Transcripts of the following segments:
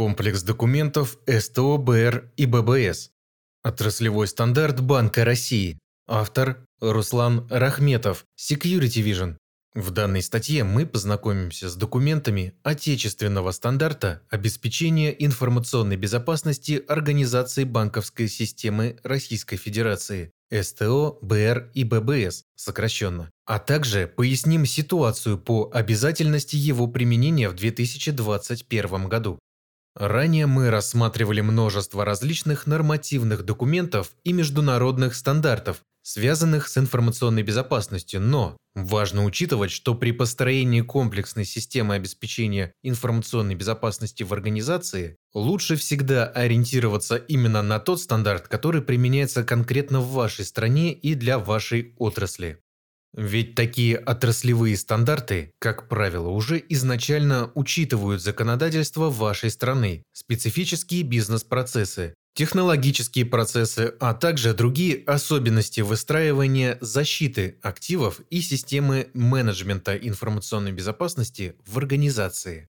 Комплекс документов СТО, БР и ББС. Отраслевой стандарт Банка России. Автор Руслан Рахметов, Security Vision. В данной статье мы познакомимся с документами отечественного стандарта обеспечения информационной безопасности организации банковской системы Российской Федерации СТО, БР и ББС, сокращенно, а также поясним ситуацию по обязательности его применения в 2021 году. Ранее мы рассматривали множество различных нормативных документов и международных стандартов, связанных с информационной безопасностью, но важно учитывать, что при построении комплексной системы обеспечения информационной безопасности в организации лучше всегда ориентироваться именно на тот стандарт, который применяется конкретно в вашей стране и для вашей отрасли. Ведь такие отраслевые стандарты, как правило, уже изначально учитывают законодательство вашей страны, специфические бизнес-процессы, технологические процессы, а также другие особенности выстраивания защиты активов и системы менеджмента информационной безопасности в организации.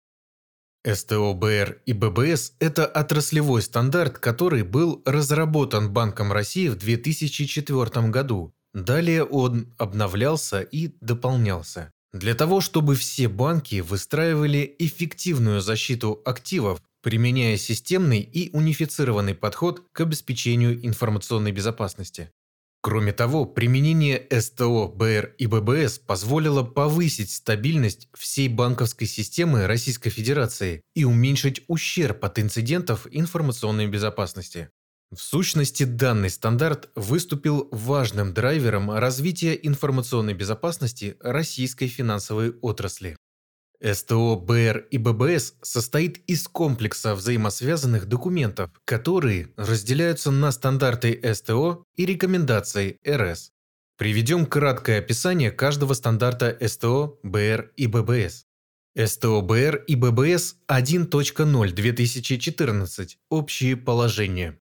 СТО БР и ББС – это отраслевой стандарт, который был разработан Банком России в 2004 году Далее он обновлялся и дополнялся. Для того, чтобы все банки выстраивали эффективную защиту активов, применяя системный и унифицированный подход к обеспечению информационной безопасности. Кроме того, применение СТО, БР и ББС позволило повысить стабильность всей банковской системы Российской Федерации и уменьшить ущерб от инцидентов информационной безопасности. В сущности, данный стандарт выступил важным драйвером развития информационной безопасности российской финансовой отрасли. СТО, БР и ББС состоит из комплекса взаимосвязанных документов, которые разделяются на стандарты СТО и рекомендации РС. Приведем краткое описание каждого стандарта СТО, БР и ББС. СТО, БР и ББС 1.0 2014. Общие положения.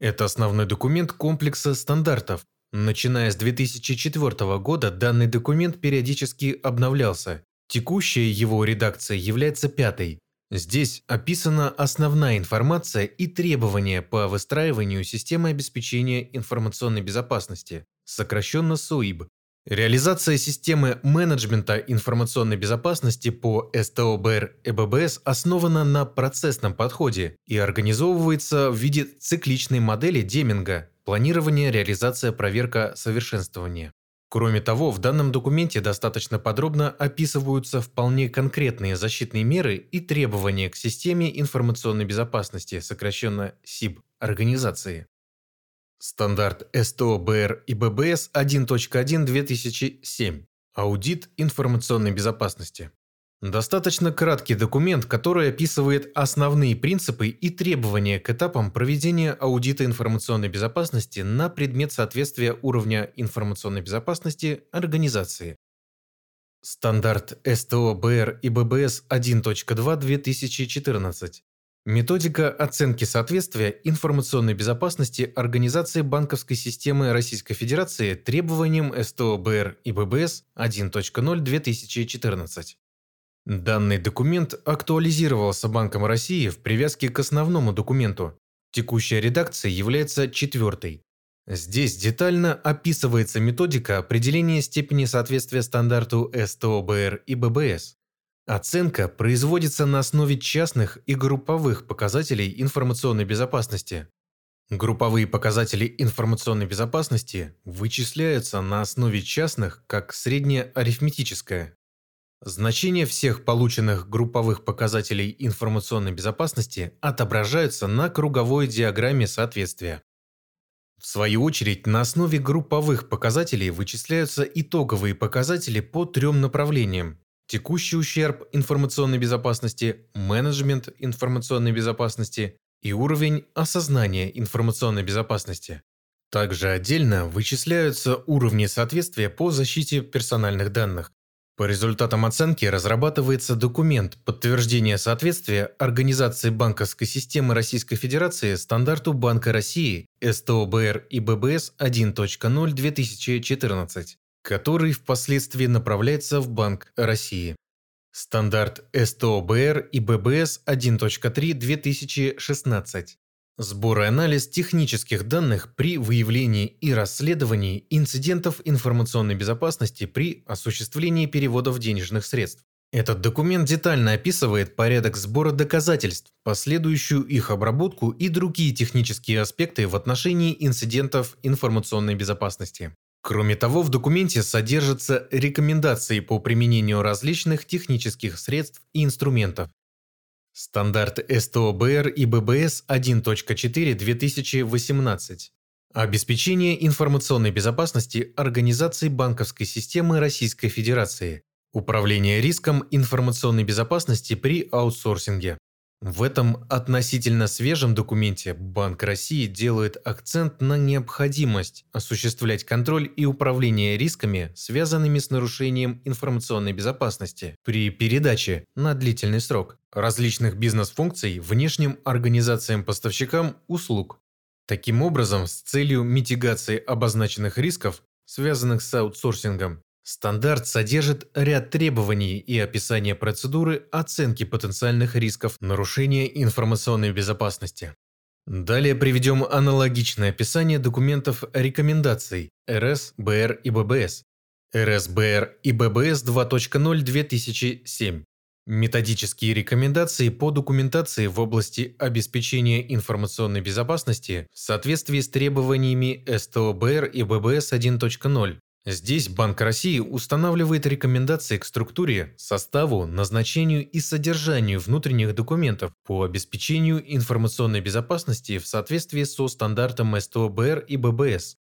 Это основной документ комплекса стандартов. Начиная с 2004 года данный документ периодически обновлялся. Текущая его редакция является пятой. Здесь описана основная информация и требования по выстраиванию системы обеспечения информационной безопасности, сокращенно СОИБ, Реализация системы менеджмента информационной безопасности по СТОБР и ББС основана на процессном подходе и организовывается в виде цикличной модели Деминга – планирование, реализация, проверка, совершенствование. Кроме того, в данном документе достаточно подробно описываются вполне конкретные защитные меры и требования к системе информационной безопасности, сокращенно СИБ, организации. Стандарт СТО БР ИББС 1.1 2007. Аудит информационной безопасности. Достаточно краткий документ, который описывает основные принципы и требования к этапам проведения аудита информационной безопасности на предмет соответствия уровня информационной безопасности организации. Стандарт СТО БР ИББС 1.2 2014. Методика оценки соответствия информационной безопасности организации банковской системы Российской Федерации требованиям СТО БР и ББС 1.0 2014. Данный документ актуализировался Банком России в привязке к основному документу. Текущая редакция является четвертой. Здесь детально описывается методика определения степени соответствия стандарту СТО БР и ББС. Оценка производится на основе частных и групповых показателей информационной безопасности. Групповые показатели информационной безопасности вычисляются на основе частных как среднее арифметическое. Значения всех полученных групповых показателей информационной безопасности отображаются на круговой диаграмме соответствия. В свою очередь, на основе групповых показателей вычисляются итоговые показатели по трем направлениям текущий ущерб информационной безопасности, менеджмент информационной безопасности и уровень осознания информационной безопасности. Также отдельно вычисляются уровни соответствия по защите персональных данных. По результатам оценки разрабатывается документ подтверждения соответствия организации банковской системы Российской Федерации стандарту Банка России СТОБР и ББС 1.0 2014 который впоследствии направляется в Банк России. Стандарт СТО-БР и ББС 1.3 2016. Сбор и анализ технических данных при выявлении и расследовании инцидентов информационной безопасности при осуществлении переводов денежных средств. Этот документ детально описывает порядок сбора доказательств, последующую их обработку и другие технические аспекты в отношении инцидентов информационной безопасности. Кроме того, в документе содержатся рекомендации по применению различных технических средств и инструментов. Стандарт СТО-БР и ББС 1.4 2018. Обеспечение информационной безопасности организаций банковской системы Российской Федерации. Управление риском информационной безопасности при аутсорсинге. В этом относительно свежем документе Банк России делает акцент на необходимость осуществлять контроль и управление рисками, связанными с нарушением информационной безопасности при передаче на длительный срок различных бизнес-функций внешним организациям-поставщикам услуг. Таким образом, с целью митигации обозначенных рисков, связанных с аутсорсингом, Стандарт содержит ряд требований и описание процедуры оценки потенциальных рисков нарушения информационной безопасности. Далее приведем аналогичное описание документов рекомендаций РС БР ИББС. РС БР ИББС 2.0 2007. Методические рекомендации по документации в области обеспечения информационной безопасности в соответствии с требованиями СТО БР ИББС 1.0 Здесь Банк России устанавливает рекомендации к структуре, составу, назначению и содержанию внутренних документов по обеспечению информационной безопасности в соответствии со стандартом СТО-БР и ББС.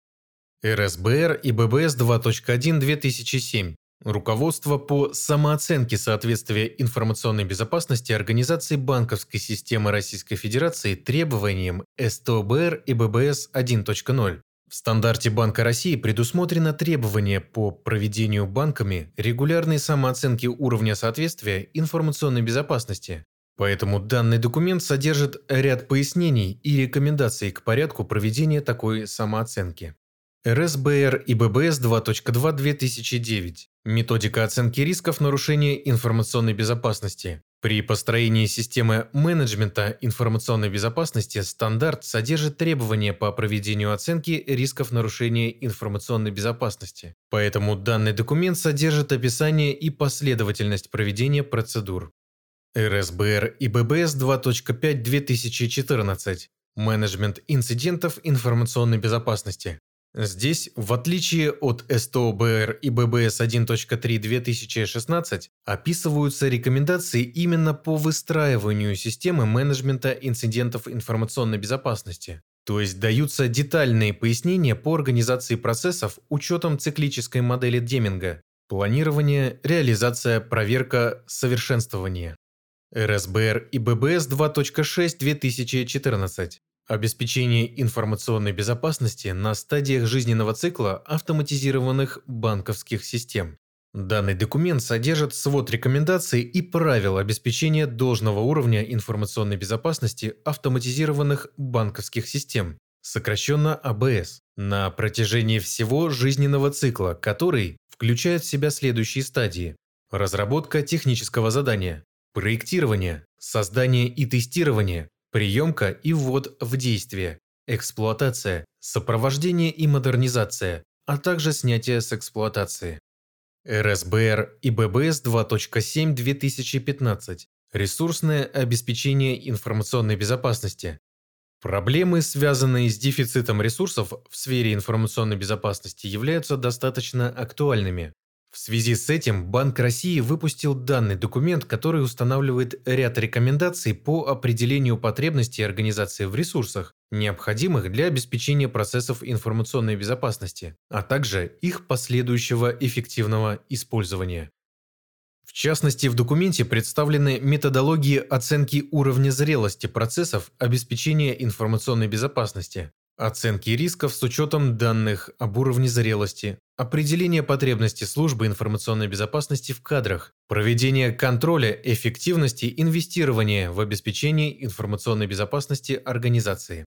РСБР и ББС 2.1-2007. Руководство по самооценке соответствия информационной безопасности организации банковской системы Российской Федерации требованиям СТО-БР и ББС 1.0. В стандарте Банка России предусмотрено требование по проведению банками регулярной самооценки уровня соответствия информационной безопасности. Поэтому данный документ содержит ряд пояснений и рекомендаций к порядку проведения такой самооценки. РСБР и ББС 2.2 2009. Методика оценки рисков нарушения информационной безопасности. При построении системы менеджмента информационной безопасности стандарт содержит требования по проведению оценки рисков нарушения информационной безопасности. Поэтому данный документ содержит описание и последовательность проведения процедур. РСБР и ББС 2.5 2014. Менеджмент инцидентов информационной безопасности. Здесь, в отличие от СТО-БР и ББС 1.3 2016, описываются рекомендации именно по выстраиванию системы менеджмента инцидентов информационной безопасности. То есть даются детальные пояснения по организации процессов учетом циклической модели Деминга, планирование, реализация, проверка, совершенствование. РСБР и ББС 2.6 2014 Обеспечение информационной безопасности на стадиях жизненного цикла автоматизированных банковских систем. Данный документ содержит свод рекомендаций и правил обеспечения должного уровня информационной безопасности автоматизированных банковских систем, сокращенно АБС, на протяжении всего жизненного цикла, который включает в себя следующие стадии. Разработка технического задания, проектирование, создание и тестирование, приемка и ввод в действие, эксплуатация, сопровождение и модернизация, а также снятие с эксплуатации. РСБР и ББС 2.7 2015. Ресурсное обеспечение информационной безопасности. Проблемы, связанные с дефицитом ресурсов в сфере информационной безопасности, являются достаточно актуальными. В связи с этим Банк России выпустил данный документ, который устанавливает ряд рекомендаций по определению потребностей организации в ресурсах, необходимых для обеспечения процессов информационной безопасности, а также их последующего эффективного использования. В частности, в документе представлены методологии оценки уровня зрелости процессов обеспечения информационной безопасности, Оценки рисков с учетом данных об уровне зрелости, определение потребностей службы информационной безопасности в кадрах, проведение контроля эффективности инвестирования в обеспечение информационной безопасности организации.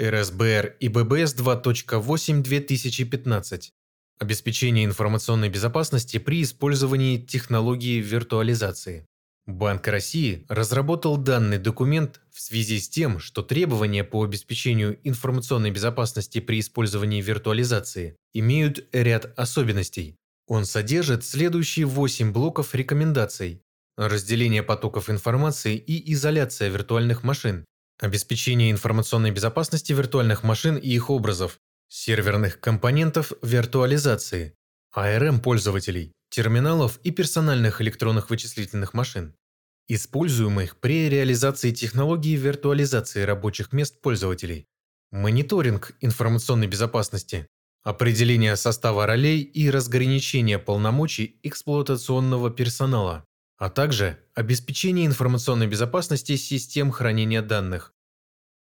РСБР и ББС 2.8 2015. Обеспечение информационной безопасности при использовании технологии виртуализации. Банк России разработал данный документ в связи с тем, что требования по обеспечению информационной безопасности при использовании виртуализации имеют ряд особенностей. Он содержит следующие 8 блоков рекомендаций. Разделение потоков информации и изоляция виртуальных машин. Обеспечение информационной безопасности виртуальных машин и их образов. Серверных компонентов виртуализации. ARM пользователей терминалов и персональных электронных вычислительных машин, используемых при реализации технологии виртуализации рабочих мест пользователей, мониторинг информационной безопасности, определение состава ролей и разграничение полномочий эксплуатационного персонала, а также обеспечение информационной безопасности систем хранения данных.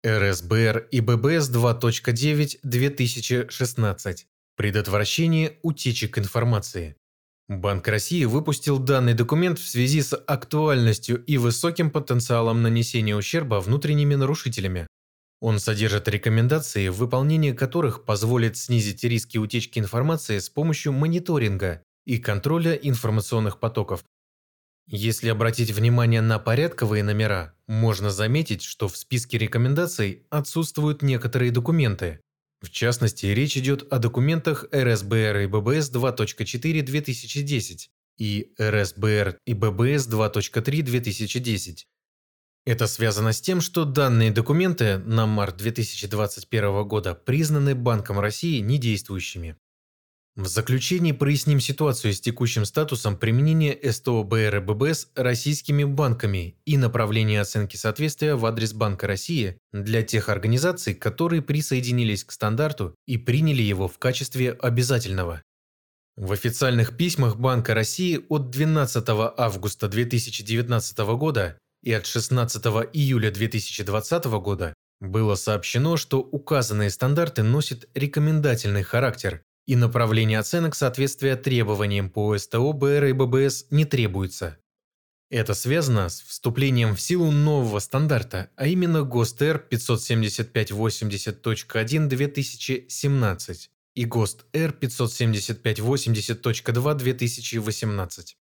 РСБР и ББС 2.9 2016. Предотвращение утечек информации. Банк России выпустил данный документ в связи с актуальностью и высоким потенциалом нанесения ущерба внутренними нарушителями. Он содержит рекомендации, выполнение которых позволит снизить риски утечки информации с помощью мониторинга и контроля информационных потоков. Если обратить внимание на порядковые номера, можно заметить, что в списке рекомендаций отсутствуют некоторые документы, в частности, речь идет о документах РСБР и ББС 2.4 2010 и РСБР и ББС 2.3 2010. Это связано с тем, что данные документы на март 2021 года признаны Банком России недействующими. В заключении проясним ситуацию с текущим статусом применения СТО БР и ББС российскими банками и направление оценки соответствия в адрес Банка России для тех организаций, которые присоединились к стандарту и приняли его в качестве обязательного. В официальных письмах Банка России от 12 августа 2019 года и от 16 июля 2020 года было сообщено, что указанные стандарты носят рекомендательный характер и направление оценок соответствия требованиям по СТО, БР и ББС не требуется. Это связано с вступлением в силу нового стандарта, а именно ГОСТ Р 57580.1 2017 и ГОСТ Р 57580.2 2018.